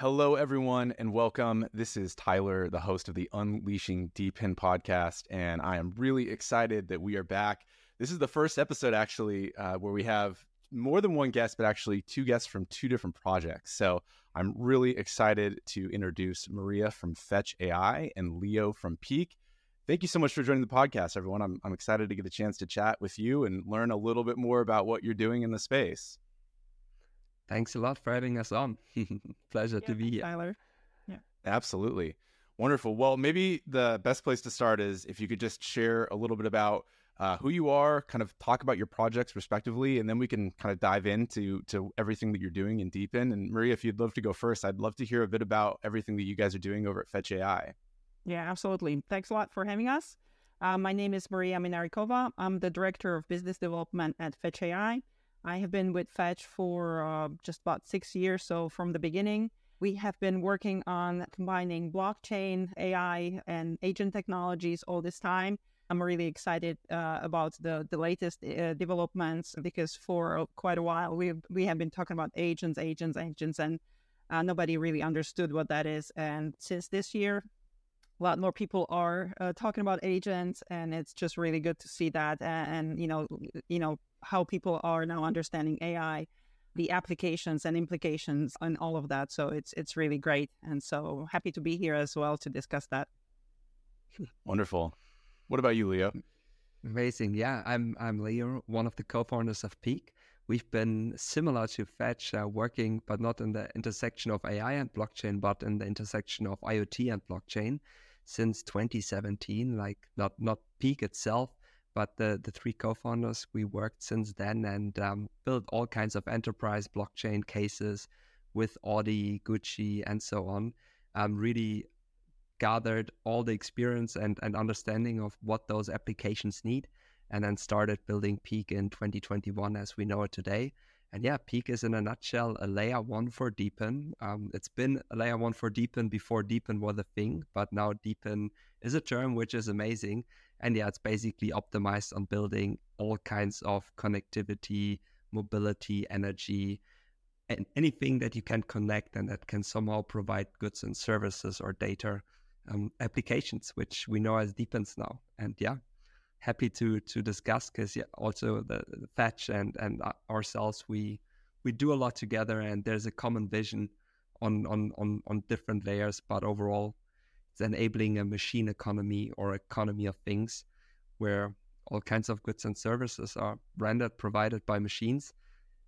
Hello, everyone, and welcome. This is Tyler, the host of the Unleashing DePIN podcast, and I am really excited that we are back. This is the first episode, actually, uh, where we have more than one guest, but actually two guests from two different projects. So I'm really excited to introduce Maria from Fetch AI and Leo from peaq. Thank you so much for joining the podcast, everyone. I'm, I'm excited to get a chance to chat with you and learn a little bit more about what you're doing in the space. Thanks a lot for having us on. Pleasure yeah, to be here. Tyler. Yeah. Absolutely. Wonderful. Well, maybe the best place to start is if you could just share a little bit about uh, who you are, kind of talk about your projects respectively, and then we can kind of dive into to everything that you're doing in DePIN. And Maria, if you'd love to go first, I'd love to hear a bit about everything that you guys are doing over at Fetch AI. Yeah, absolutely. Thanks a lot for having us. Uh, my name is Maria Minaricova. I'm the director of business development at Fetch AI. I have been with Fetch for uh, just about six years. So from the beginning, we have been working on combining blockchain, AI, and agent technologies all this time. I'm really excited uh, about the the latest uh, developments because for quite a while we we have been talking about agents, agents, agents, and uh, nobody really understood what that is. And since this year, a lot more people are uh, talking about agents, and it's just really good to see that. And, and you know, you know, how people are now understanding AI, the applications and implications and all of that. So it's it's really great. And so happy to be here as well to discuss that. Wonderful. What about you, Leo? Amazing. Yeah, I'm I'm Leo, one of the co-founders of peaq. We've been similar to Fetch, uh, working but not in the intersection of AI and blockchain, but in the intersection of IoT and blockchain since 2017. Like not not peaq itself, but the, the three co-founders we worked since then and um, built all kinds of enterprise blockchain cases with audi gucci and so on um, really gathered all the experience and, and understanding of what those applications need and then started building peaq in 2021 as we know it today and yeah peaq is in a nutshell a layer one for DePIN um, it's been a layer one for DePIN before DePIN was a thing but now DePIN is a term which is amazing and yeah, it's basically optimized on building all kinds of connectivity, mobility, energy, and anything that you can connect and that can somehow provide goods and services or data um, applications, which we know as DePINs now. And yeah, happy to to discuss because yeah, also the, the Fetch and and uh, ourselves we we do a lot together, and there's a common vision on on on on different layers, but overall it's enabling a machine economy or economy of things where all kinds of goods and services are rendered, provided by machines,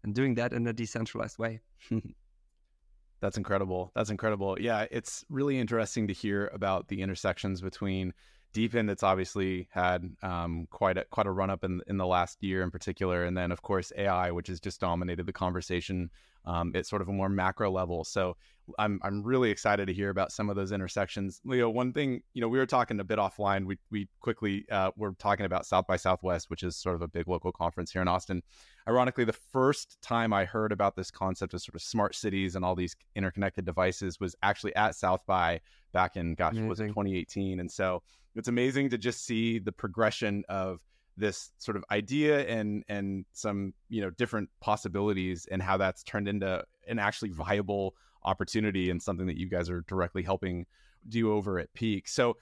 and doing that in a decentralized way. That's incredible. That's incredible. Yeah, it's really interesting to hear about the intersections between DePIN that's obviously had um, quite a quite a run up in in the last year in particular, and then of course AI, which has just dominated the conversation um, at sort of a more macro level. So I'm I'm really excited to hear about some of those intersections. Leo, one thing you know we were talking a bit offline. We we quickly uh, were talking about South by Southwest, which is sort of a big local conference here in Austin. Ironically, the first time I heard about this concept of sort of smart cities and all these interconnected devices was actually at South by back in gosh Amazing. was 2018, and so it's amazing to just see the progression of this sort of idea and and some you know different possibilities and how that's turned into an actually viable opportunity and something that you guys are directly helping do over at peaq so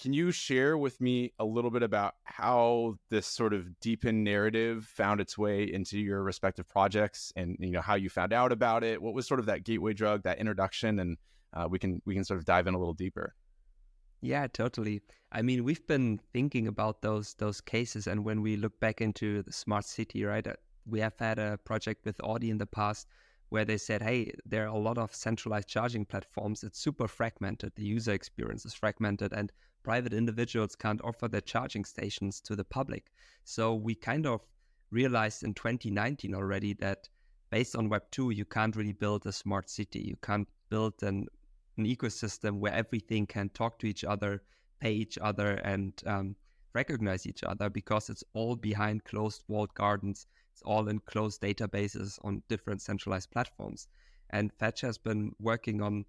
can you share with me a little bit about how this sort of deepened narrative found its way into your respective projects and you know how you found out about it what was sort of that gateway drug that introduction and uh, we can we can sort of dive in a little deeper yeah, totally. I mean, we've been thinking about those those cases, and when we look back into the smart city, right? Uh, we have had a project with Audi in the past where they said, "Hey, there are a lot of centralized charging platforms. It's super fragmented. The user experience is fragmented, and private individuals can't offer their charging stations to the public." So we kind of realized in 2019 already that based on Web 2, you can't really build a smart city. You can't build an an ecosystem where everything can talk to each other, pay each other, and um, recognize each other because it's all behind closed walled gardens. It's all in closed databases on different centralized platforms. And Fetch has been working on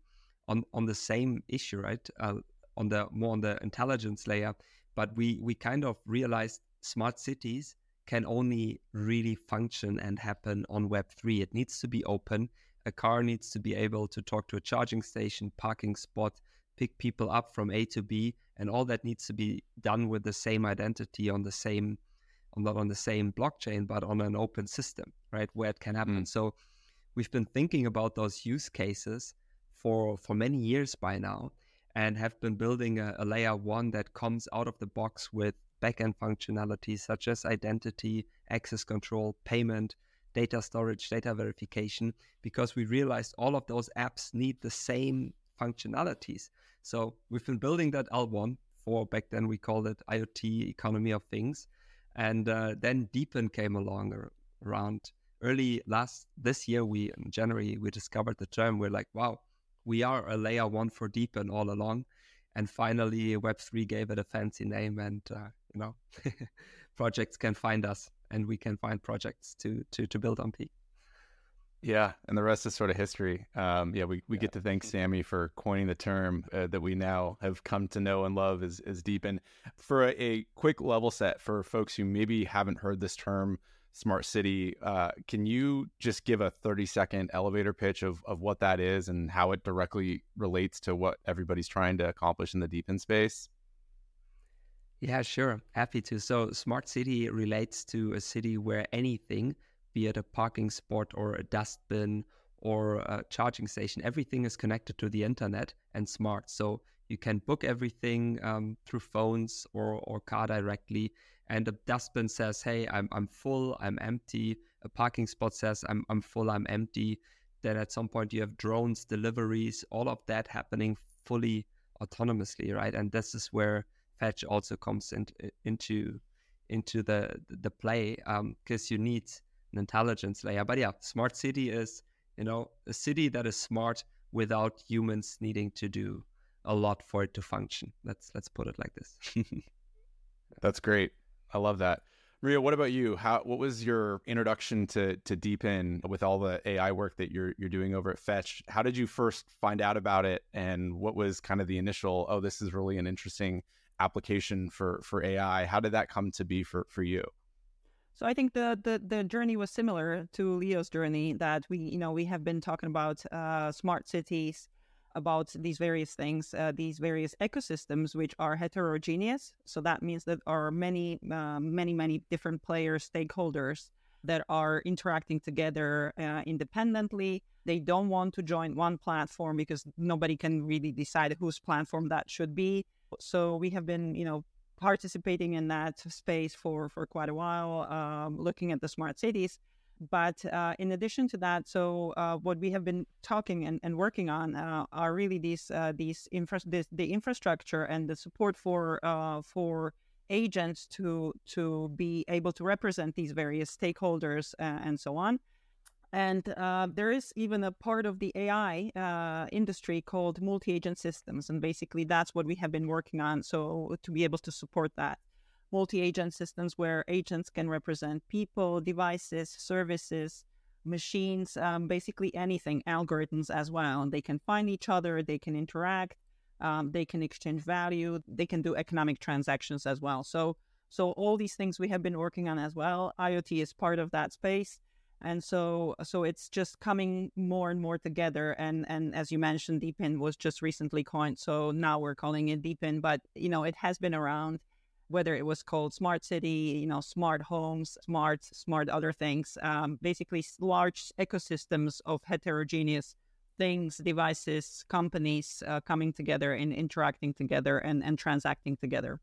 on on the same issue, right? Uh, on the more on the intelligence layer, but we we kind of realized smart cities can only really function and happen on Web three. It needs to be open a car needs to be able to talk to a charging station, parking spot, pick people up from A to B, and all that needs to be done with the same identity on the same, not on the same blockchain, but on an open system, right? Where it can happen. Mm. So we've been thinking about those use cases for for many years by now, and have been building a, a layer one that comes out of the box with backend functionalities such as identity, access control, payment, data storage, data verification, because we realized all of those apps need the same functionalities. So we've been building that L1 for back then we called it IoT economy of things. And uh, then DePIN came along around early last this year. We in January we discovered the term. We're like, wow, we are a layer one for DePIN all along. And finally, Web3 gave it a fancy name, and uh, you know, projects can find us, and we can find projects to to to build on peaq. Yeah, and the rest is sort of history. Um, yeah, we, we yeah. get to thank Sammy for coining the term uh, that we now have come to know and love as, as DePIN. For a, a, quick level set for folks who maybe haven't heard this term, smart city, uh, can you just give a 30 second elevator pitch of, of what that is and how it directly relates to what everybody's trying to accomplish in the deep DePIN space? Yeah, sure. Happy to. So, smart city relates to a city where anything – be it a parking spot or a dustbin or a charging station, everything is connected to the internet and smart. So you can book everything um, through phones or, or car directly. And the dustbin says, hey, I'm, I'm full, I'm empty. A parking spot says, I'm, I'm full, I'm empty. Then at some point you have drones, deliveries, all of that happening fully autonomously, right? And this is where Fetch also comes in, into into the the play because um, you need an intelligence layer. But yeah, smart city is, you know, a city that is smart without humans needing to do a lot for it to function. Let's let's put it like this. That's great. I love that. Maria, what about you? How what was your introduction to to DePIN with all the AI work that you're you're doing over at Fetch? How did you first find out about it and what was kind of the initial, oh, this is really an interesting application for for AI? How did that come to be for for you? So I think the, the the journey was similar to Leo's journey. That we you know we have been talking about uh, smart cities, about these various things, uh, these various ecosystems which are heterogeneous. So that means that are many uh, many many different players, stakeholders that are interacting together uh, independently. They don't want to join one platform because nobody can really decide whose platform that should be. So we have been, you know, participating in that space for, for quite a while, um, looking at the smart cities. But uh, in addition to that, so uh, what we have been talking and, and working on uh, are really these uh, these infra- this, the infrastructure and the support for uh, for agents to to be able to represent these various stakeholders and so on. And uh, there is even a part of the AI uh, industry called multi agent systems. And basically, that's what we have been working on. So, to be able to support that multi agent systems where agents can represent people, devices, services, machines, um, basically anything, algorithms as well. And they can find each other, they can interact, um, they can exchange value, they can do economic transactions as well. So, so all these things we have been working on as well. IoT is part of that space and so so it's just coming more and more together and and as you mentioned DePIN was just recently coined so now we're calling it DePIN but you know it has been around whether it was called smart city you know smart homes smart smart other things um, basically large ecosystems of heterogeneous things devices companies uh, coming together and interacting together and and transacting together.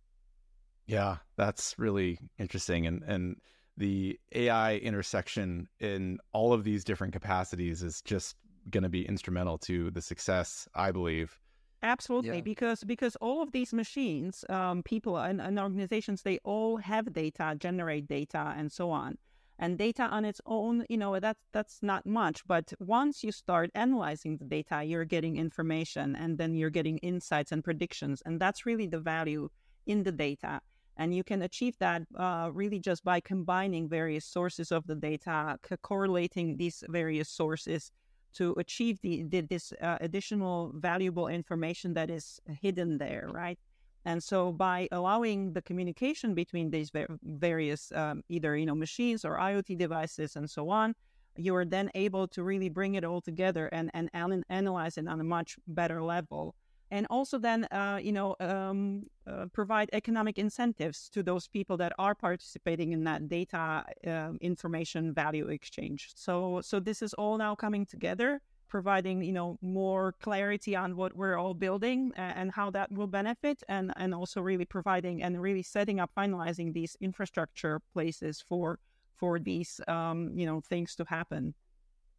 Yeah that's really interesting and and the AI intersection in all of these different capacities is just going to be instrumental to the success, I believe. Absolutely, yeah. because because all of these machines, um, people and, and organizations, they all have data, generate data, and so on. And data on its own, you know, that's that's not much. But once you start analyzing the data, you're getting information, and then you're getting insights and predictions, and that's really the value in the data. And you can achieve that uh, really just by combining various sources of the data, co- correlating these various sources to achieve the, the this uh, additional valuable information that is hidden there, right? And so by allowing the communication between these various um, either you know machines or IoT devices and so on, you are then able to really bring it all together and, and analyze it on a much better level and also then uh, you know um, uh, provide economic incentives to those people that are participating in that data uh, information value exchange. So so this is all now coming together providing you know more clarity on what we're all building and how that will benefit and and also really providing and really setting up finalizing these infrastructure places for for these um, you know things to happen.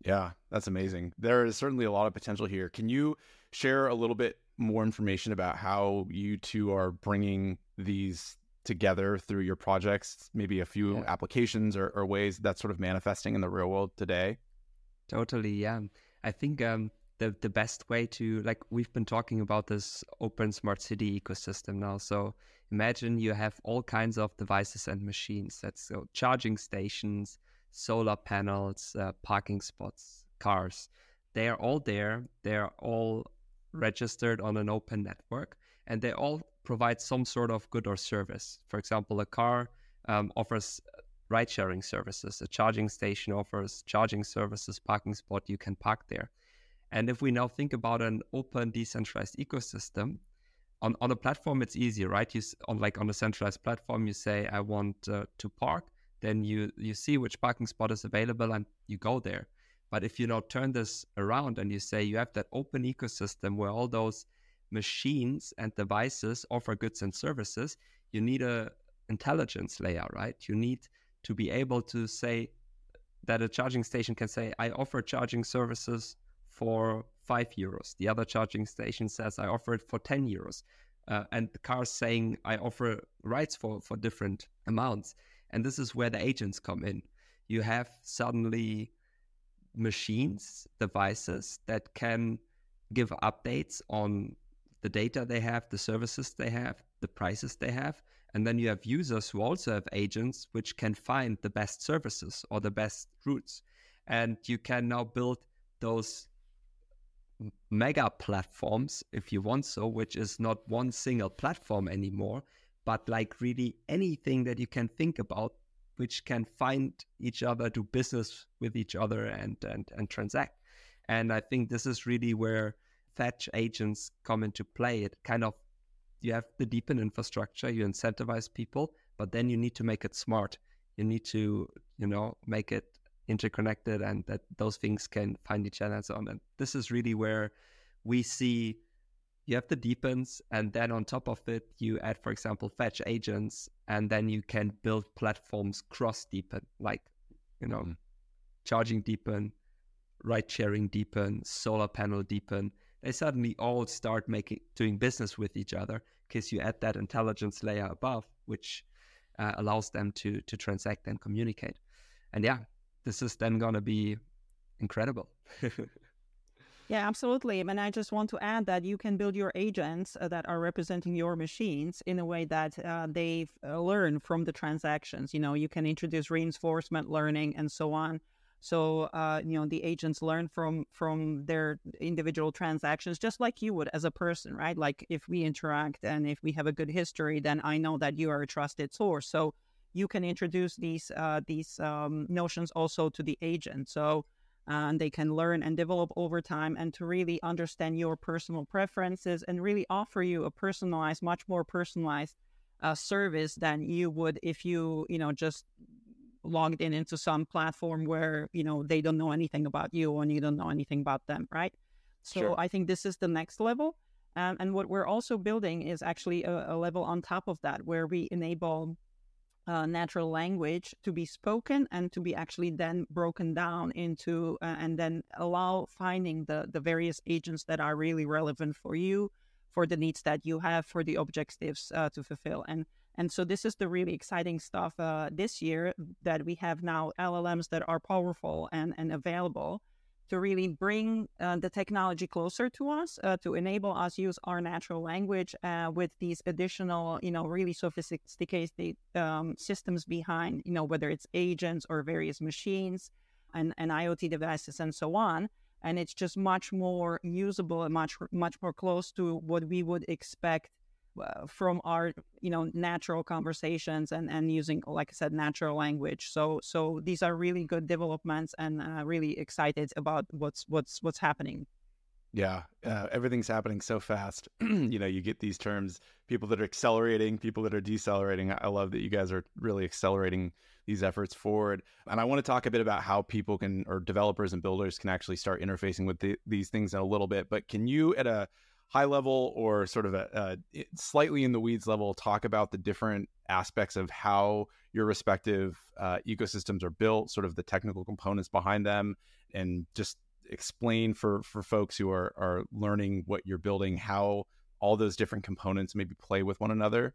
Yeah that's amazing. There is certainly a lot of potential here. Can you share a little bit more information about how you two are bringing these together through your projects maybe a few yeah. applications or, or ways that's sort of manifesting in the real world today totally yeah I think um, the the best way to like we've been talking about this open smart city ecosystem now. So imagine you have all kinds of devices and machines. That's so charging stations, solar panels, uh, parking spots, cars. They are all there. They are all registered on an open network, and they all provide some sort of good or service. For example, a car um, offers ride sharing services. A charging station offers charging services, parking spot, you can park there. And if we now think about an open decentralized ecosystem, on, on a platform it's easy, right? You on like on a centralized platform, you say I want uh, to park, then you you see which parking spot is available and you go there. But if you now turn this around and you say you have that open ecosystem where all those machines and devices offer goods and services, you need a intelligence layer, right? You need to be able to say that a charging station can say, I offer charging services for five euros. The other charging station says, I offer it for 10 euros. Uh, and the car saying, I offer rides for, for different amounts. And this is where the agents come in. You have suddenly machines, devices that can give updates on the data they have, the services they have, the prices they have, and then you have users who also have agents which can find the best services or the best routes. And you can now build those mega platforms, if you want so, which is not one single platform anymore, but like really anything that you can think about which can find each other, do business with each other and and, and transact. And I think this is really where fetch agents come into play. It kind of you have the DePIN infrastructure, you incentivize people, but then you need to make it smart. You need to, you know, make it interconnected and that those things can find each other and so on. And this is really where we see you have the DePINs and then on top of it you add for example fetch agents and then you can build platforms cross DePIN like you know mm. charging DePIN ride sharing DePIN solar panel DePIN they suddenly all start making doing business with each other because you add that intelligence layer above, which uh, allows them to to transact and communicate. And yeah, this is then gonna be incredible. yeah, absolutely. And I just want to add that you can build your agents uh, that are representing your machines in a way that uh, they uh, learn from the transactions. You know, you can introduce reinforcement learning and so on so uh, you know the agents learn from from their individual transactions, just like you would as a person, right? Like if we interact and if we have a good history, then I know that you are a trusted source. So you can introduce these uh, these um, notions also to the agent. So and they can learn and develop over time and to really understand your personal preferences and really offer you a personalized, much more personalized uh, service than you would if you you know just logged in into some platform where you know they don't know anything about you and you don't know anything about them right so sure. i think this is the next level um, and what we're also building is actually a, a, level on top of that where we enable uh, natural language to be spoken and to be actually then broken down into uh, and then allow finding the the various agents that are really relevant for you for the needs that you have for the objectives uh, to fulfill. And and so this is the really exciting stuff uh, this year that we have now LLMs that are powerful and, and available to really bring uh, the technology closer to us, uh, to enable us use our natural language uh, with these additional, you know, really sophisticated um, systems behind, you know, whether it's agents or various machines and, and IoT devices and so on. And it's just much more usable and much much more close to what we would expect uh, from our you know natural conversations and and using like I said natural language. So so these are really good developments and uh, really excited about what's what's what's happening. Yeah, uh, everything's happening so fast. you know, you get these terms, people that are accelerating, people that are decelerating. I love that you guys are really accelerating these efforts forward. And I want to talk a bit about how people can, or developers and builders can actually start interfacing with the, these things in a little bit. But can you, at a high level or sort of a, a slightly in the weeds level, talk about the different aspects of how your respective uh, ecosystems are built, sort of the technical components behind them, and just explain for for folks who are are learning what you're building how all those different components maybe play with one another?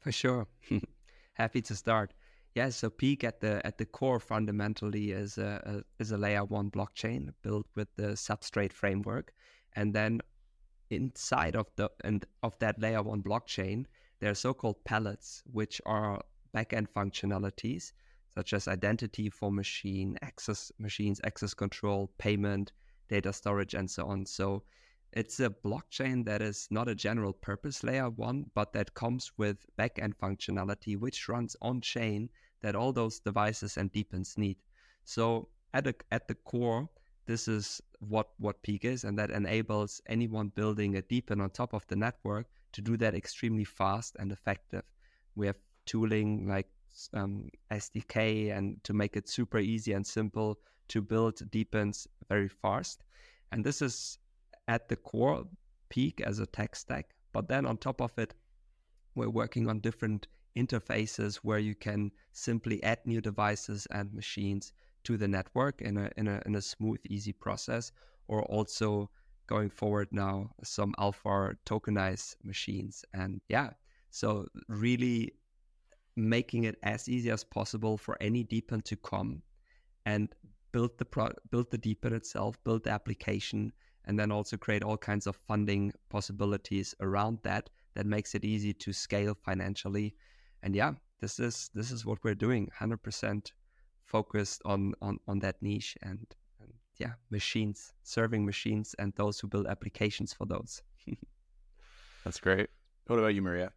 For sure. Happy to start. Yeah, so peaq at the at the core fundamentally is a, a is a layer one blockchain built with the substrate framework, and then inside of the and of that layer one blockchain, there are so-called pallets, which are backend functionalities such as identity for machine, access machines, access control, payment, data storage, and so on. So it's a blockchain that is not a general purpose layer one, but that comes with backend functionality which runs on chain that all those devices and DePINs need. So at the at the core, this is what what peaq is, and that enables anyone building a DePIN on top of the network to do that extremely fast and effective. We have tooling like um, SDK and to make it super easy and simple to build DePINs very fast. And this is at the core peaq as a tech stack. But then on top of it, we're working on different interfaces where you can simply add new devices and machines to the network in a in a in a smooth, easy process, or also going forward now some alpha tokenized machines. And yeah, so really making it as easy as possible for any DePIN to come and build the pro- build the DePIN itself, build the application, and then also create all kinds of funding possibilities around that that makes it easy to scale financially. And yeah, this is this is what we're doing, hundred percent focused on on on that niche and, and yeah, machines, serving machines, and those who build applications for those. That's great. What about you, Maria?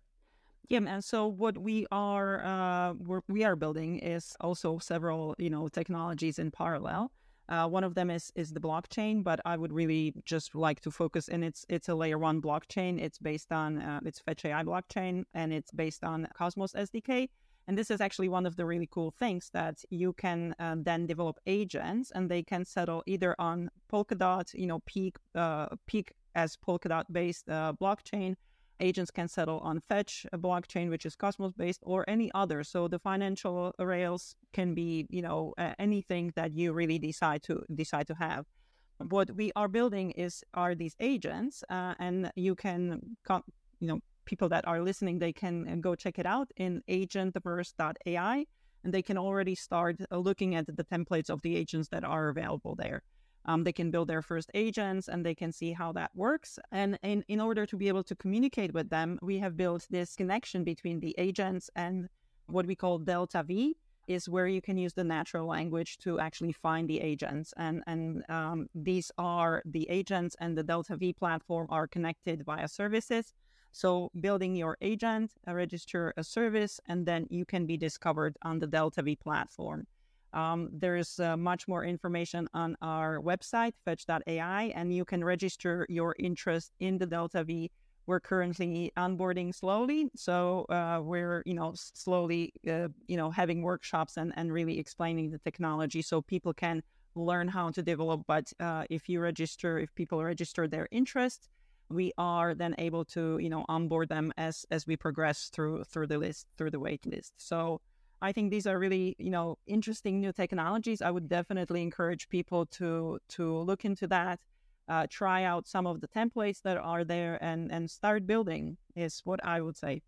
Yeah, and so what we are uh, we are building is also several you know technologies in parallel. Uh, one of them is is the blockchain, but I would really just like to focus. And it's it's a layer one blockchain. It's based on uh, it's Fetch AI blockchain, and it's based on Cosmos SDK. And this is actually one of the really cool things that you can uh, then develop agents, and they can settle either on Polkadot, you know, peaq uh, peaq as Polkadot based uh, blockchain agents can settle on Fetch, a blockchain which is Cosmos based, or any other. So the financial rails can be, you know, uh, anything that you really decide to decide to have. What we are building is are these agents, uh, and you can, you know, people that are listening, they can uh, go check it out in agentverse.ai, and they can already start uh, looking at the templates of the agents that are available there. Um, they can build their first agents and they can see how that works. And in, in order to be able to communicate with them, we have built this connection between the agents and what we call Delta V is where you can use the natural language to actually find the agents. And, and um, these are the agents and the Delta V platform are connected via services. So building your agent, uh, register a service, and then you can be discovered on the Delta V platform. Um, there's uh, much more information on our website, fetch.ai, and you can register your interest in the Delta V. We're currently onboarding slowly, so uh, we're you know slowly uh, you know having workshops and and really explaining the technology so people can learn how to develop. But uh, if you register, if people register their interest, we are then able to you know onboard them as as we progress through through the list through the wait list. So I think these are really, you know, interesting new technologies. I would definitely encourage people to to look into that, uh, try out some of the templates that are there, and and start building. Is what I would say.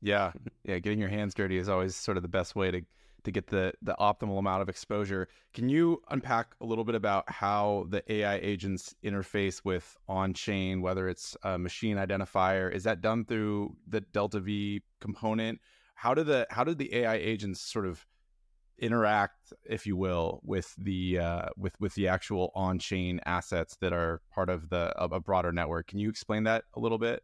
Yeah, yeah. Getting your hands dirty is always sort of the best way to to get the the optimal amount of exposure. Can you unpack a little bit about how the AI agents interface with on chain, whether it's a machine identifier? Is that done through the Delta V component? how do the how did the AI agents sort of interact, if you will, with the uh, with with the actual on chain assets that are part of the a broader network? Can you explain that a little bit?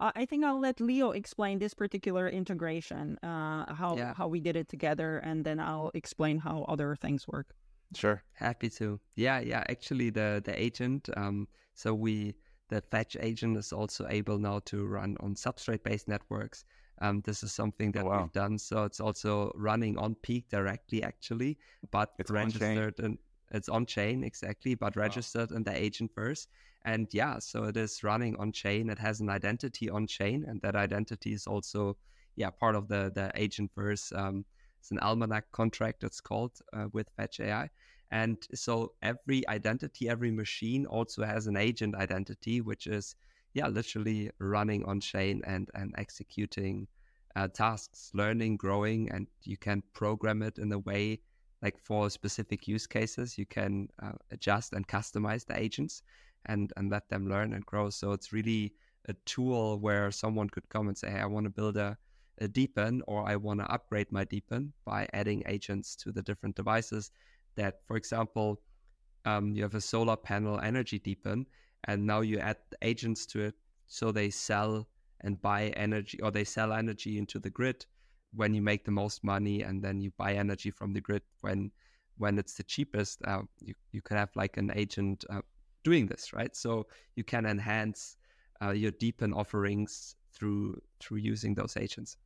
Uh, I think I'll let Leo explain this particular integration, uh, how Yeah. how we did it together, and then I'll explain how other things work. Sure. Happy to. Yeah, yeah. Actually, the the agent. Um, so we the fetch agent is also able now to run on substrate based networks. Um, this is something that wow. we've done. So it's also running on peaq directly, actually, but It's on-chain. registered and it's on chain exactly, but registered in the Agentverse. And yeah, so it is running on chain. It has an identity on chain, and that identity is also yeah part of the the Agentverse. Um, it's an almanac contract. It's called uh, with Fetch AI. And so every identity, every machine also has an agent identity, which is yeah, literally running on chain and and executing uh, tasks, learning, growing, and you can program it in a way like for specific use cases. You can uh, adjust and customize the agents and and let them learn and grow. So it's really a tool where someone could come and say, "Hey, I want to build a a DePIN or I want to upgrade my DePIN by adding agents to the different devices that, for example, um, you have a solar panel energy DePIN and now you add agents to it so they sell and buy energy or they sell energy into the grid when you make the most money and then you buy energy from the grid when when it's the cheapest uh, you, you can have like an agent uh, doing this right? So you can enhance uh, your DePIN offerings through through using those agents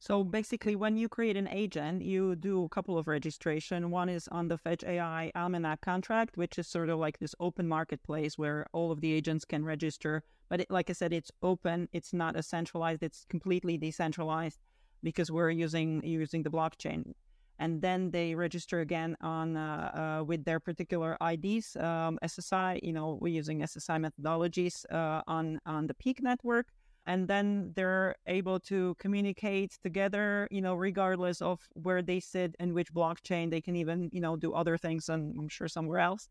So basically, when you create an agent, you do a couple of registration. One is on the Fetch AI Almanac contract, which is sort of like this open marketplace where all of the agents can register. But it, like I said, it's open. It's not a centralized. It's completely decentralized because we're using using the blockchain. And then they register again on uh, uh, with their particular IDs, um, SSI. You know, we're using SSI methodologies uh, on on the peaq network and then they're able to communicate together you know regardless of where they sit and which blockchain they can even you know do other things and i'm sure somewhere else.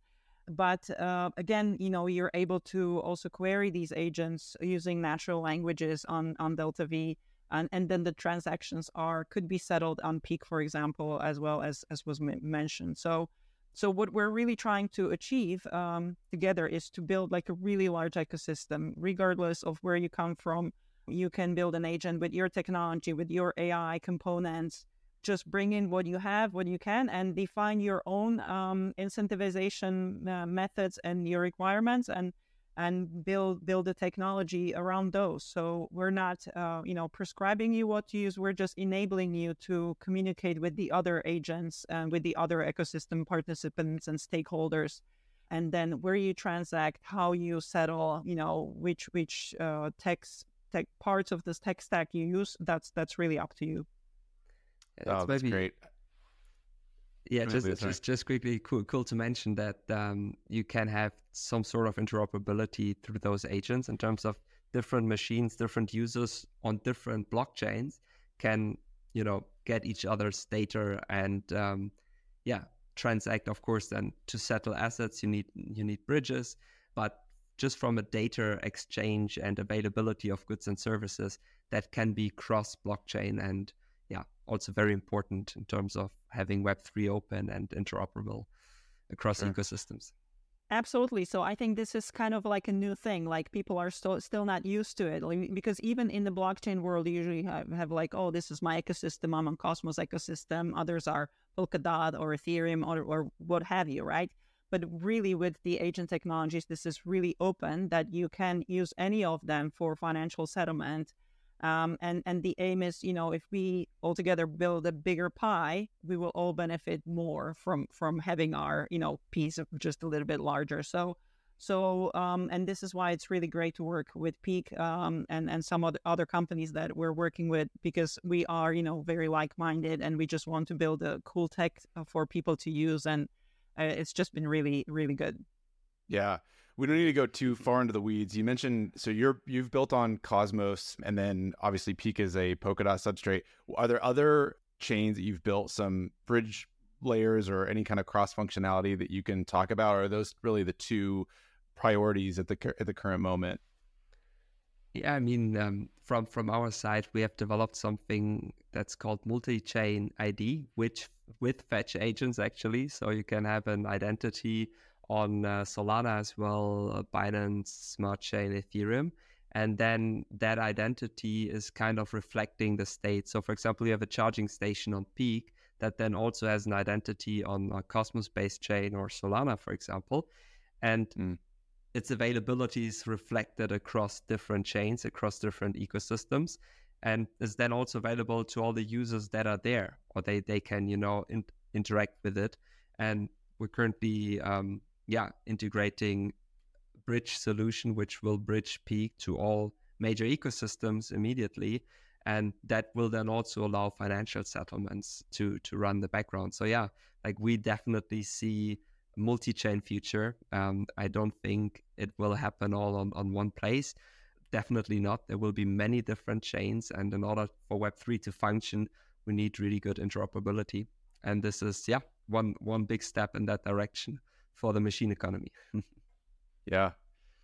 But uh, again you know you're able to also query these agents using natural languages on on delta v and, and then the transactions are could be settled on peaq for example as well as as was m- mentioned. So so what we're really trying to achieve um, together is to build like a really large ecosystem, regardless of where you come from. You can build an agent with your technology, with your AI components. Just bring in what you have, what you can, and define your own um, incentivization uh, methods and your requirements, and and build build the technology around those. So we're not, uh, you know, prescribing you what to use. We're just enabling you to communicate with the other agents and with the other ecosystem participants and stakeholders. And then where you transact, how you settle, you know, which which uh, text tech parts of this tech stack you use. That's that's really up to you. Oh, that's great. Yeah, just just just quickly, cool cool to mention that um, you can have some sort of interoperability through those agents in terms of different machines, different users on different blockchains can you know get each other's data and um, yeah transact. Of course, then to settle assets, you need you need bridges, but just from a data exchange and availability of goods and services, that can be cross blockchain and also very important in terms of having Web3 open and interoperable across Sure. ecosystems. Absolutely. So I think this is kind of like a new thing. Like people are still still not used to it, like, because even in the blockchain world, you usually have, have like, oh, this is my ecosystem. I'm on Cosmos ecosystem. Others are Polkadot or Ethereum or or what have you, right? But really, with the agent technologies, this is really open that you can use any of them for financial settlement. Um, and and the aim is, you know, if we all together build a bigger pie, we will all benefit more from from having our, you know, piece of just a little bit larger. So, so um, and this is why it's really great to work with peaq um, and and some other other companies that we're working with because we are, you know, very like minded and we just want to build a cool tech uh, for people to use, and uh, it's just been really really good. Yeah. We don't need to go too far into the weeds. You mentioned so you're you've built on Cosmos and then obviously peaq is a Polkadot substrate. Are there other chains that you've built some bridge layers or any kind of cross functionality that you can talk about or are those really the two priorities at the at the current moment? Yeah, I mean, um, from from our side, we have developed something that's called multi-chain ID, which with fetch agents actually, so you can have an identity on uh, Solana as well, uh, Binance, Smart Chain, Ethereum, And then that identity is kind of reflecting the state. So, for example, you have a charging station on peaq that then also has an identity on a Cosmos based chain or Solana, for example. And mm. its availability is reflected across different chains, across different ecosystems, and is then also available to all the users that are there, or they, they can, you know, in, interact with it. And we're currently, um, yeah, integrating bridge solution, which will bridge peaq to all major ecosystems immediately. And that will then also allow financial settlements to to run the background. So yeah like we definitely see multi-chain future. Um, i don't think it will happen all on, on one place. Definitely not. There will be many different chains and in order for web3 to function we need really good interoperability. And this is yeah one one big step in that direction for the machine economy yeah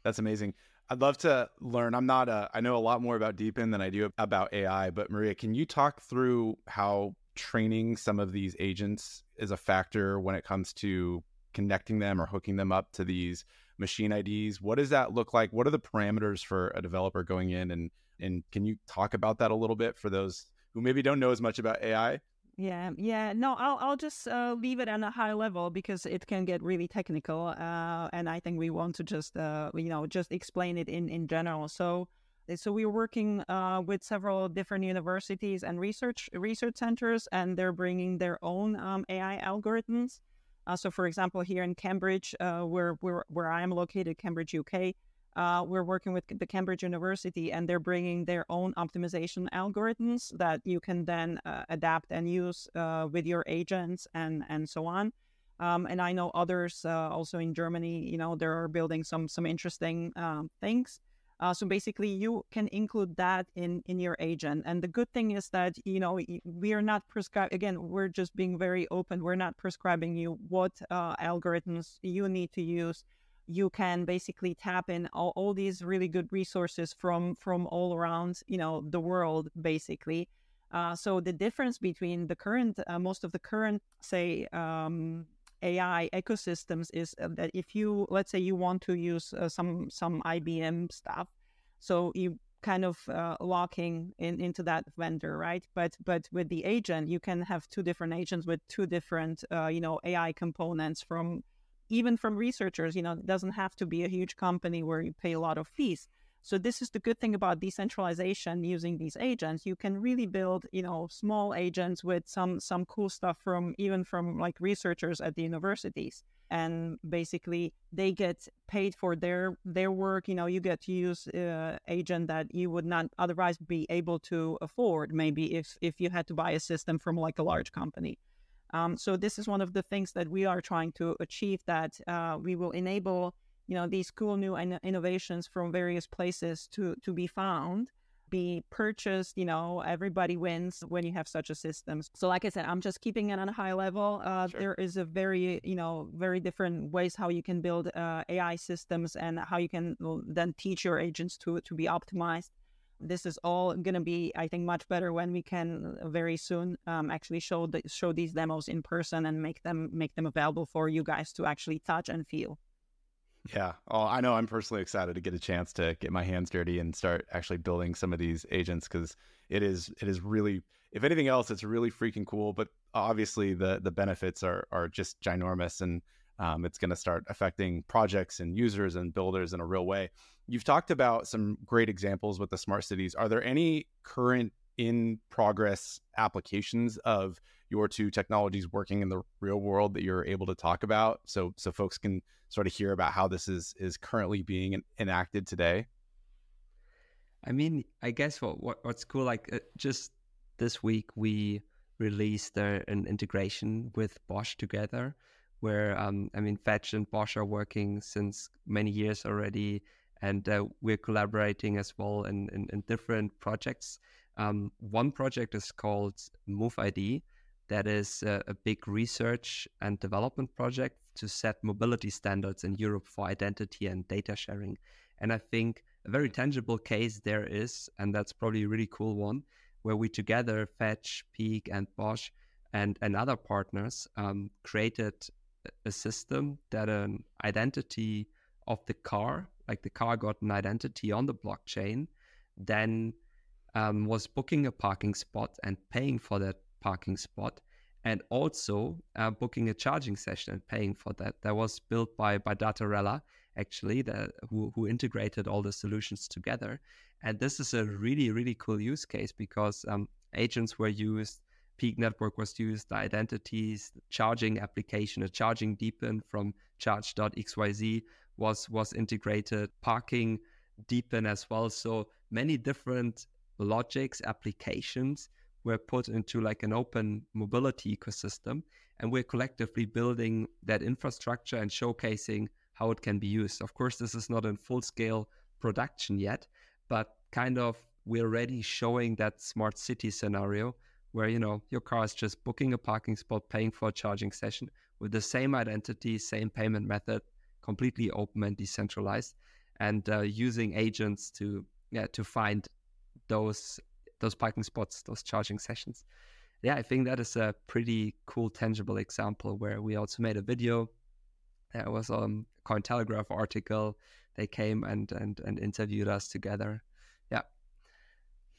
that's amazing I'd love to learn. I'm not a, I know a lot more about DePIN than I do about AI, but Maria, can you talk through how training some of these agents is a factor when it comes to connecting them or hooking them up to these machine IDs? What does that look like? What are the parameters for a developer going in? And, and can you talk about that a little bit for those who maybe don't know as much about AI? Yeah, yeah. No, I'll I'll just uh, leave it on a high level because it can get really technical, uh, and I think we want to just uh, you know just explain it in in general. So. So we're working uh, with several different universities and research research centers, and they're bringing their own um, AI algorithms. Uh, so, for example, here in Cambridge, uh, where where where I am located, Cambridge, UK, uh, we're working with the Cambridge University, and they're bringing their own optimization algorithms that you can then uh, adapt and use uh, with your agents and and so on. Um, and I know others uh, also in Germany. You know, they're building some some interesting um, things. Uh, so basically, you can include that in in your agent. And the good thing is that you know we are not prescribing. Again, we're just being very open. We're not prescribing you what uh, algorithms you need to use you can basically tap in all, all these really good resources from from all around you know the world basically. Uh, so the difference between the current uh, most of the current say um, AI ecosystems is uh, that if you let's say you want to use uh, some some IBM stuff so you kind of uh, locking in into that vendor right? But but with the agent you can have two different agents with two different uh, you know AI components from even from researchers, you know, it doesn't have to be a huge company where you pay a lot of fees. So this is the good thing about decentralization using these agents. You can really build, you know, small agents with some some cool stuff from even from like researchers at the universities. And basically, they get paid for their their work. You know, you get to use uh, agent that you would not otherwise be able to afford. Maybe if if you had to buy a system from like a large company. Um, so this is one of the things that we are trying to achieve that uh, we will enable you know these cool new in- innovations from various places to to be found be purchased you know everybody wins when you have such a system so like i said i'm just keeping it on a high level uh, sure. there is a very you know very different ways how you can build uh, ai systems and how you can then teach your agents to to be optimized this is all going to be, I think, much better when we can uh, very soon um, actually show the, show these demos in person and make them make them available for you guys to actually touch and feel. Yeah, oh, I know. I'm personally excited to get a chance to get my hands dirty and start actually building some of these agents because it is it is really, if anything else, it's really freaking cool. But obviously, the the benefits are are just ginormous, and um, it's going to start affecting projects and users and builders in a real way. You've talked about some great examples with the smart cities. Are there any current in progress applications of your two technologies working in the real world that you're able to talk about so so folks can sort of hear about how this is is currently being enacted today i mean i guess what, what what's cool like uh, just this week we released uh, an integration with bosch together where um, I mean Fetch and Bosch are working since many years already, and uh, we're collaborating as well in, in, in different projects. Um, one project is called MoveID, that is a, a, big research and development project to set mobility standards in Europe for identity and data sharing. And I think a very tangible case there is, and that's probably a really cool one, where we together, Fetch, peaq, and Bosch, and, and other partners um, created a system that an identity of the car, like the car got an identity on the blockchain, then um, was booking a parking spot and paying for that parking spot, and also uh, booking a charging session and paying for that. That was built by by Datarella, actually, the, who who integrated all the solutions together. And this is a really really cool use case because um, agents were used. Peak Network was used, the identities, the charging application, a charging DePIN from charge.xyz was was integrated, parking DePIN as well. So many different logics applications were put into like an open mobility ecosystem and we're collectively building that infrastructure and showcasing how it can be used of course this is not in full scale production yet but kind of we're already showing that smart city scenario where you know your car is just booking a parking spot paying for a charging session with the same identity same payment method completely open and decentralized and uh, using agents to yeah to find those those parking spots, those charging sessions. Yeah, I think that is a pretty cool, tangible example where we also made a video. There was a um, Cointelegraph article. They came and and and interviewed us together.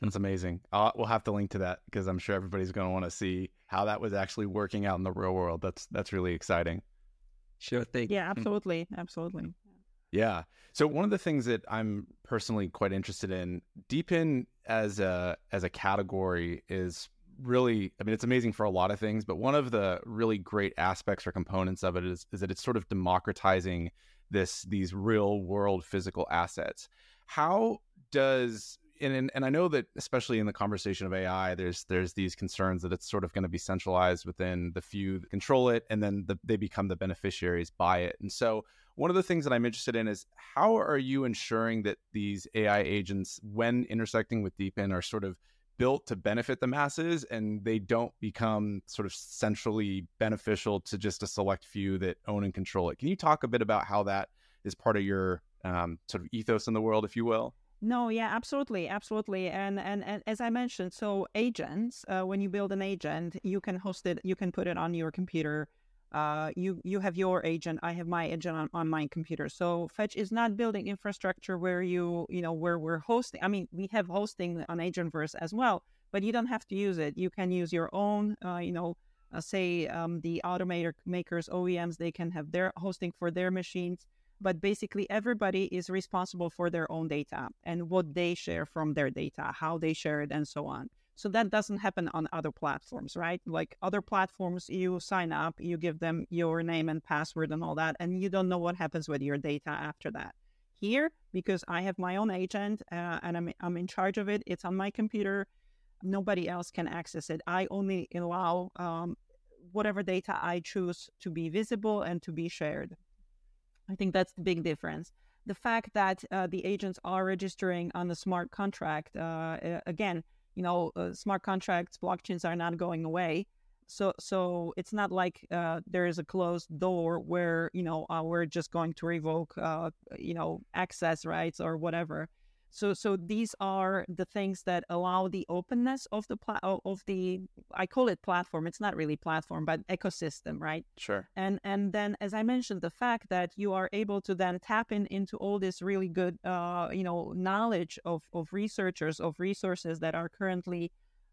Yeah, that's amazing. I'll, we'll have to link to that because I'm sure everybody's going to want to see how that was actually working out in the real world. That's that's really exciting. Sure thing. Yeah, mm. absolutely, absolutely. Yeah. So one of the things that I'm personally quite interested in, DePIN as a as a category is really I mean it's amazing for a lot of things, but one of the really great aspects or components of it is is that it's sort of democratizing this these real world physical assets. How does and and I know that especially in the conversation of AI, there's there's these concerns that it's sort of going to be centralized within the few that control it, and then the, they become the beneficiaries by it. And so one of the things that I'm interested in is how are you ensuring that these AI agents, when intersecting with DePIN, are sort of built to benefit the masses and they don't become sort of centrally beneficial to just a select few that own and control it. Can you talk a bit about how that is part of your um, sort of ethos in the world, if you will? No, yeah, absolutely, absolutely, and and, and as I mentioned, so agents, uh, when you build an agent, you can host it, you can put it on your computer uh, you you have your agent, I have my agent on, on my computer. So Fetch is not building infrastructure where you you know where we're hosting. I mean, we have hosting on Agentverse as well, but you don't have to use it. You can use your own. Uh, you know, uh, say um, the automator makers OEMs, they can have their hosting for their machines. But basically, everybody is responsible for their own data and what they share from their data, how they share it, and so on. So that doesn't happen on other platforms, right? Like other platforms, you sign up, you give them your name and password and all that, and you don't know what happens with your data after that. Here, because I have my own agent uh, and I'm, I'm in charge of it, it's on my computer. Nobody else can access it. I only allow um, whatever data I choose to be visible and to be shared. I think that's the big difference the fact that uh, the agents are registering on the smart contract uh, again you know, uh, smart contracts, blockchains are not going away. So, so it's not like uh, there is a closed door where you know uh, we're just going to revoke, uh, you know, access rights or whatever. So, so these are the things that allow the openness of the pla- of the I call it platform. It's not really platform, but ecosystem, right? Sure. And and then, as I mentioned, the fact that you are able to then tap in into all this really good, uh, you know, knowledge of of researchers of resources that are currently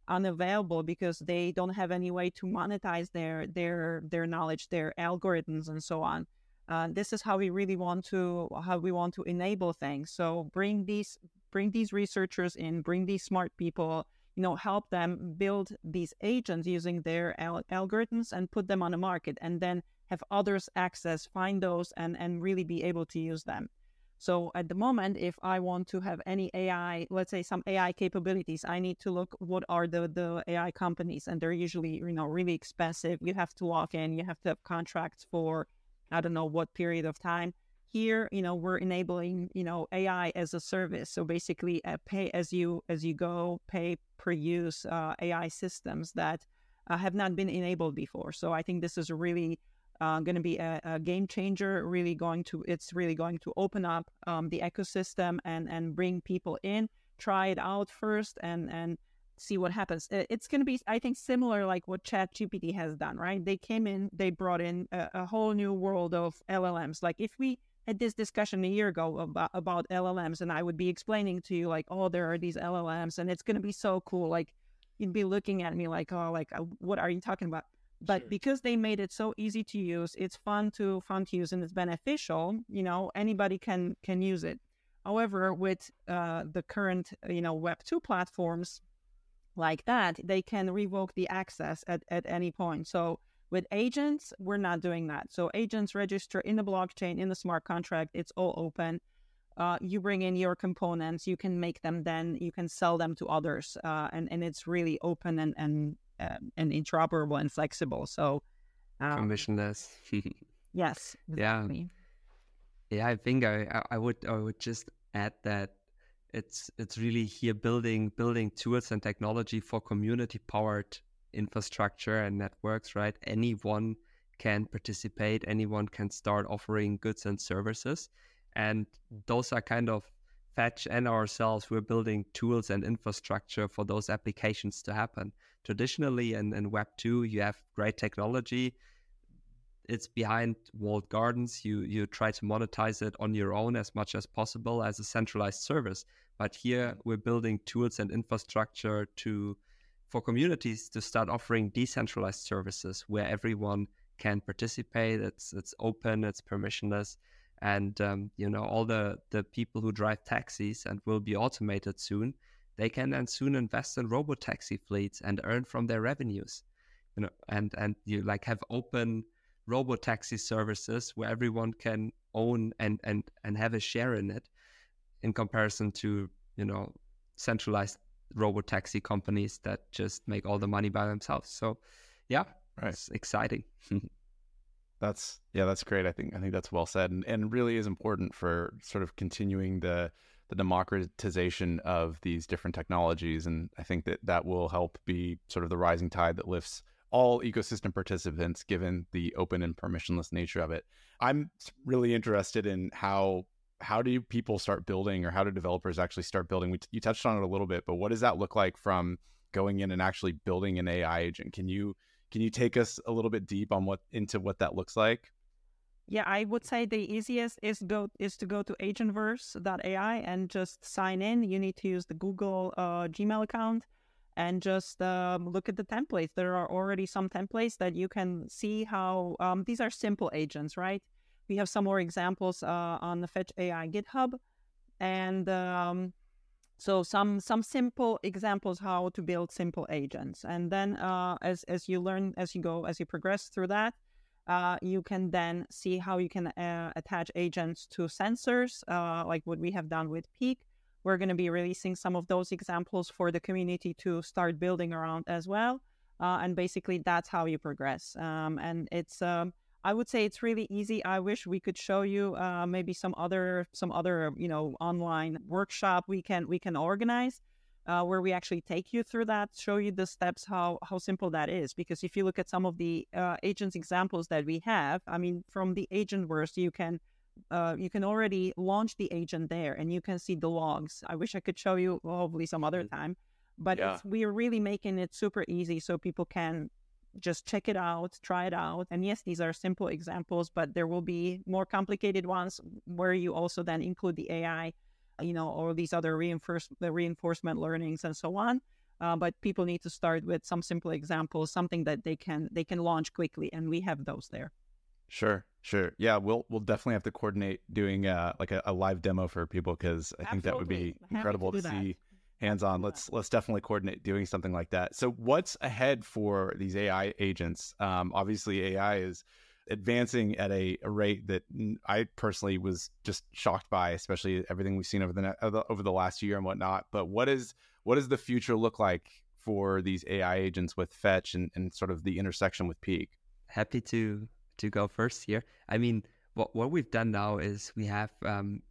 unavailable because they don't have any way to monetize their their their knowledge, their algorithms, and so on. Uh, this is how we really want to how we want to enable things. So bring these bring these researchers in, bring these smart people, you know, help them build these agents using their al- algorithms and put them on the market, and then have others access, find those, and and really be able to use them. So at the moment, if I want to have any AI, let's say some AI capabilities, I need to look what are the the AI companies, and they're usually you know really expensive. You have to walk in, you have to have contracts for I don't know what period of time. Here, you know, we're enabling, you know, AI as a service. So basically, pay as you as you go, pay per use uh, AI systems that uh, have not been enabled before. So I think this is really uh, going to be a, a, game changer. Really going to it's really going to open up um, the ecosystem and and bring people in, try it out first, and and see what happens. It's going to be, I think, similar like what ChatGPT has done, right? They came in, they brought in a, a, whole new world of LLMs. Like if we had this discussion a year ago about, about LLMs, and I would be explaining to you like, oh, there are these LLMs, and it's going to be so cool. Like, you'd be looking at me like, oh, like, uh, what are you talking about? But sure. because they made it so easy to use, it's fun to fun to use, and it's beneficial. You know, anybody can can use it. However, with uh, the current, you know, Web two platforms like that, they can revoke the access at, at any point. So with agents, we're not doing that. So agents register in the blockchain, in the smart contract. It's all open. Uh, you bring in your components, you can make them, then you can sell them to others, uh, and and it's really open and and uh, and interoperable and flexible. So um, permissionless. yes. Exactly. Yeah. Yeah, I think I I would I would just add that it's it's really here building building tools and technology for community powered infrastructure and networks, right? Anyone can participate, anyone can start offering goods and services. And those are kind of Fetch and ourselves, we're building tools and infrastructure for those applications to happen. Traditionally, in, in Web 2, you have great technology. It's behind walled gardens. You you try to monetize it on your own as much as possible as a centralized service. But here we're building tools and infrastructure to for communities to start offering decentralized services where everyone can participate. It's it's open, it's permissionless, and um, you know all the the people who drive taxis and will be automated soon. They can then soon invest in robo taxi fleets and earn from their revenues. You know, and and you like have open robo taxi services where everyone can own and and and have a share in it, in comparison to you know centralized robo taxi companies that just make all the money by themselves. So, yeah, right. it's exciting. that's yeah, that's great. I think I think that's well said, and and really is important for sort of continuing the the democratization of these different technologies, and I think that that will help be sort of the rising tide that lifts all ecosystem participants given the open and permissionless nature of it. I'm really interested in how how do people start building or how do developers actually start building? We t- you touched on it a little bit, but what does that look like from going in and actually building an AI agent? Can you can you take us a little bit deep on what into what that looks like? Yeah, I would say the easiest is go is to go to agentverse.ai and just sign in. You need to use the Google uh, Gmail account and just um, look at the templates. There are already some templates that you can see how um, these are simple agents, right? We have some more examples uh, on the Fetch AI GitHub, and um, so some some simple examples how to build simple agents. And then uh, as as you learn as you go as you progress through that, uh, you can then see how you can uh, attach agents to sensors, uh, like what we have done with peaq. We're going to be releasing some of those examples for the community to start building around as well. Uh, and basically, that's how you progress. Um, and it's um, I would say it's really easy. I wish we could show you uh, maybe some other some other you know online workshop we can we can organize uh, where we actually take you through that, show you the steps how how simple that is. Because if you look at some of the uh, agents examples that we have, I mean, from the Agentverse, you can uh, you can already launch the agent there, and you can see the logs. I wish I could show you hopefully some other mm-hmm. time, but yeah. we are really making it super easy so people can just check it out, try it out. And yes, these are simple examples, but there will be more complicated ones where you also then include the AI, you know, all these other reinforce, the reinforcement learnings and so on. Uh, but people need to start with some simple examples, something that they can they can launch quickly, and we have those there. Sure, sure. Yeah, we'll we'll definitely have to coordinate doing uh, like a, a live demo for people because I Absolutely. think that would be incredible to, to see hands on. Let's let's definitely coordinate doing something like that. So, what's ahead for these AI agents? Um, obviously, AI is advancing at a, a, rate that I personally was just shocked by, especially everything we've seen over the over the last year and whatnot. But what is what does the future look like for these AI agents with Fetch and, and sort of the intersection with peaq? Happy to to go first here. I mean, what what we've done now is we have um,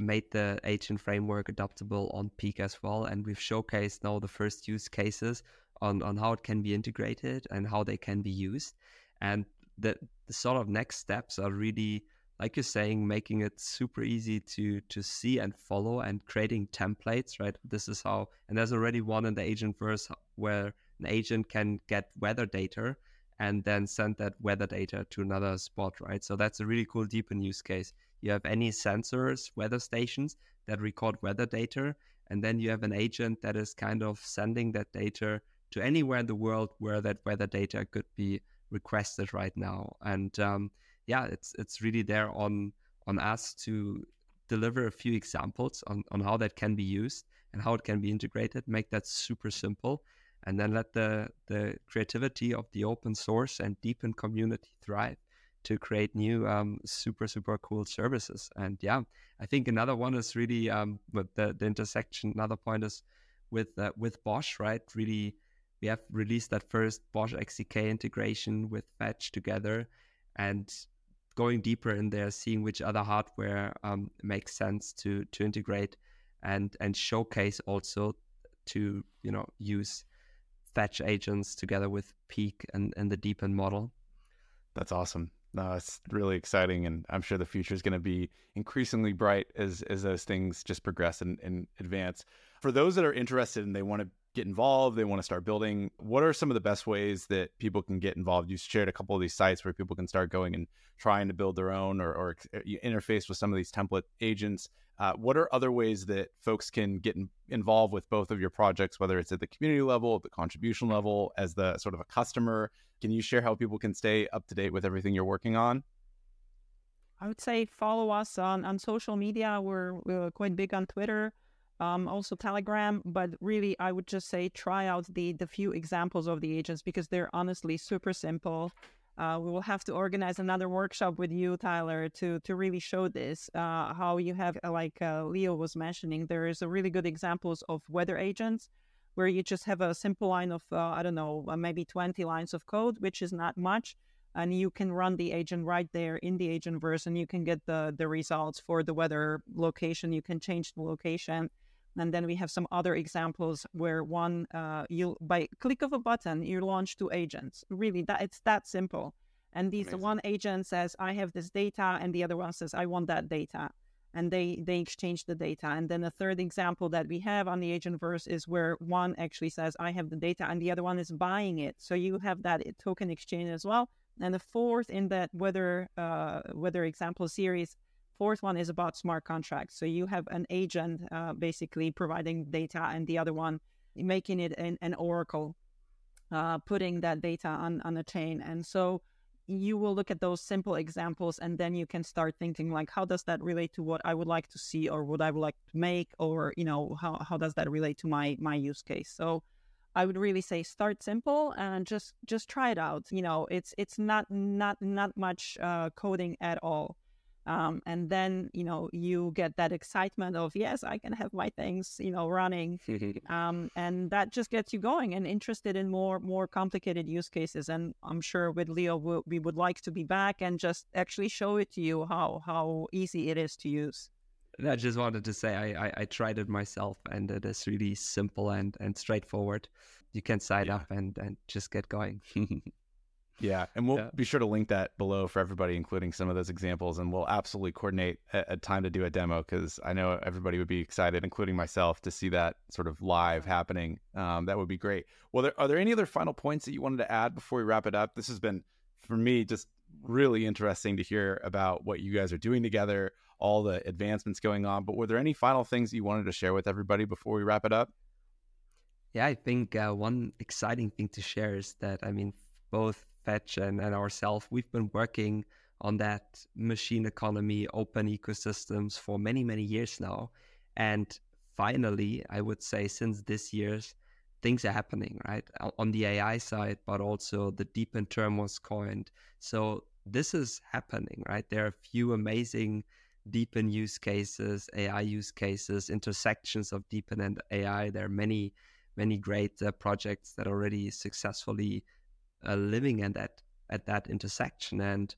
made the agent framework adaptable on peaq as well. And we've showcased now the first use cases on, on how it can be integrated and how they can be used. And the, the sort of next steps are really, like you're saying, making it super easy to to see and follow and creating templates, right? This is how, and there's already one in the Agentverse where an agent can get weather data and then send that weather data to another spot, right? So that's a really cool DePIN use case. You have any sensors, weather stations that record weather data, and then you have an agent that is kind of sending that data to anywhere in the world where that weather data could be requested right now. And um, yeah, it's it's really there on on us to deliver a few examples on, on how that can be used and how it can be integrated, make that super simple, and then let the the creativity of the open source and DePIN community thrive to create new um, super super cool services. And yeah, I think another one is really um, with the, the intersection. Another point is with uh, with Bosch, right? Really, we have released that first Bosch XDK integration with Fetch together, and going deeper in there, seeing which other hardware um, makes sense to to integrate and and showcase also to you know use fetch agents together with peaq and, and the DePIN model. That's awesome. No, it's really exciting, and I'm sure the future is going to be increasingly bright as as those things just progress and, and advance. For those that are interested and they want to get involved, they want to start building. What are some of the best ways that people can get involved? You shared a couple of these sites where people can start going and trying to build their own or, or interface with some of these template agents. Uh, what are other ways that folks can get in, involved with both of your projects, whether it's at the community level, the contribution level, as the sort of a customer? Can you share how people can stay up to date with everything you're working on? I would say follow us on, on social media. We're, we're quite big on Twitter, um, also Telegram. But really, I would just say try out the the few examples of the agents because they're honestly super simple. Uh, we will have to organize another workshop with you, Tyler, to to really show this. Uh, how you have, uh, like uh, Leo was mentioning, there is a really good examples of weather agents where you just have a simple line of uh, I don't know, uh, maybe twenty lines of code, which is not much, and you can run the agent right there in the Agentverse, and you can get the the results for the weather location. You can change the location and then we have some other examples where one, uh, you by click of a button, you launch two agents. Really, that it's that simple. And these Amazing. one agent says, "I have this data," and the other one says, "I want that data." And they they exchange the data. And then a third example that we have on the Agentverse is where one actually says, "I have the data," and the other one is buying it. So you have that token exchange as well. And the fourth in that weather uh, weather example series fourth one is about smart contracts. So you have an agent uh, basically providing data, and the other one making it an, an oracle, uh, putting that data on, on a chain. And so you will look at those simple examples, and then you can start thinking like, how does that relate to what I would like to see, or what I would like to make, or you know, how how does that relate to my my use case? So. I would really say start simple and just just try it out. You know, it's it's not not not much uh, coding at all. Um, and then you know you get that excitement of yes i can have my things you know running um, and that just gets you going and interested in more more complicated use cases and i'm sure with leo we, we would like to be back and just actually show it to you how how easy it is to use I just wanted to say I, I, I tried it myself and it is really simple and, and straightforward. You can sign yeah. up and, and just get going. Yeah, and we'll yeah. be sure to link that below for everybody, including some of those examples, and we'll absolutely coordinate a, a time to do a demo because I know everybody would be excited, including myself, to see that sort of live happening. Um, that would be great. Well, there, are there any other final points that you wanted to add before we wrap it up? This has been, for me, just really interesting to hear about what you guys are doing together, all the advancements going on. But were there any final things you wanted to share with everybody before we wrap it up? Yeah, I think uh, one exciting thing to share is that I mean, both And, and ourselves, we've been working on that machine economy, open ecosystems for many, many years now. And finally, I would say since this year's, things are happening, right? On the AI side, but also the deep DePIN term was coined. So this is happening, right? There are a few amazing DePIN use cases, AI use cases, intersections of DePIN and AI. There are many, many great uh, projects that already successfully uh, living at that at that intersection and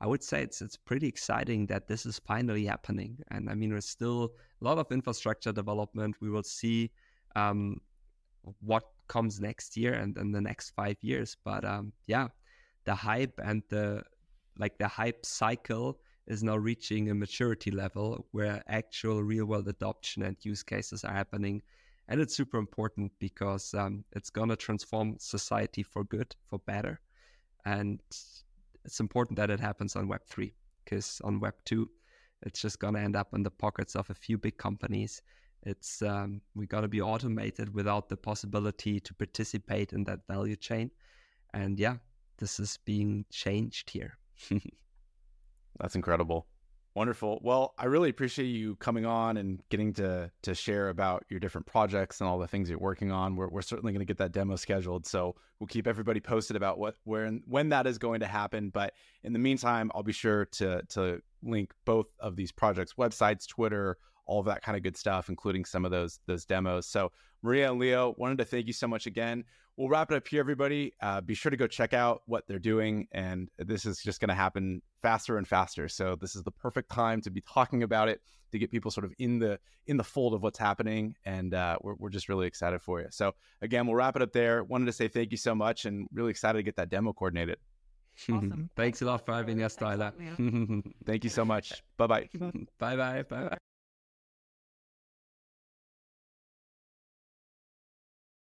I would say it's it's pretty exciting that this is finally happening. And I mean, there's still a lot of infrastructure development. We will see um, what comes next year and in the next five years. But um, yeah, the hype and the like the hype cycle is now reaching a maturity level where actual real world adoption and use cases are happening and it's super important because um, it's going to transform society for good for better and it's important that it happens on Web three because on Web two, it's just gonna end up in the pockets of a few big companies. It's um, we gotta be automated without the possibility to participate in that value chain, and yeah, this is being changed here. That's incredible. Wonderful. Well, I really appreciate you coming on and getting to to share about your different projects and all the things you're working on. We're, we're certainly going to get that demo scheduled, so we'll keep everybody posted about what where and when that is going to happen. But in the meantime, I'll be sure to to link both of these projects' websites, Twitter, all of that kind of good stuff, including some of those those demos. So Maria and Leo, wanted to thank you so much again we'll wrap it up here, everybody. Uh, be sure to go check out what they're doing. And this is just going to happen faster and faster. So this is the perfect time to be talking about it to get people sort of in the in the fold of what's happening. And uh, we're, we're just really excited for you. So again, we'll wrap it up there. Wanted to say thank you so much and really excited to get that demo coordinated. Awesome. Thanks a lot for having us, Tyler. thank you so much. Bye bye. Bye bye. Bye bye.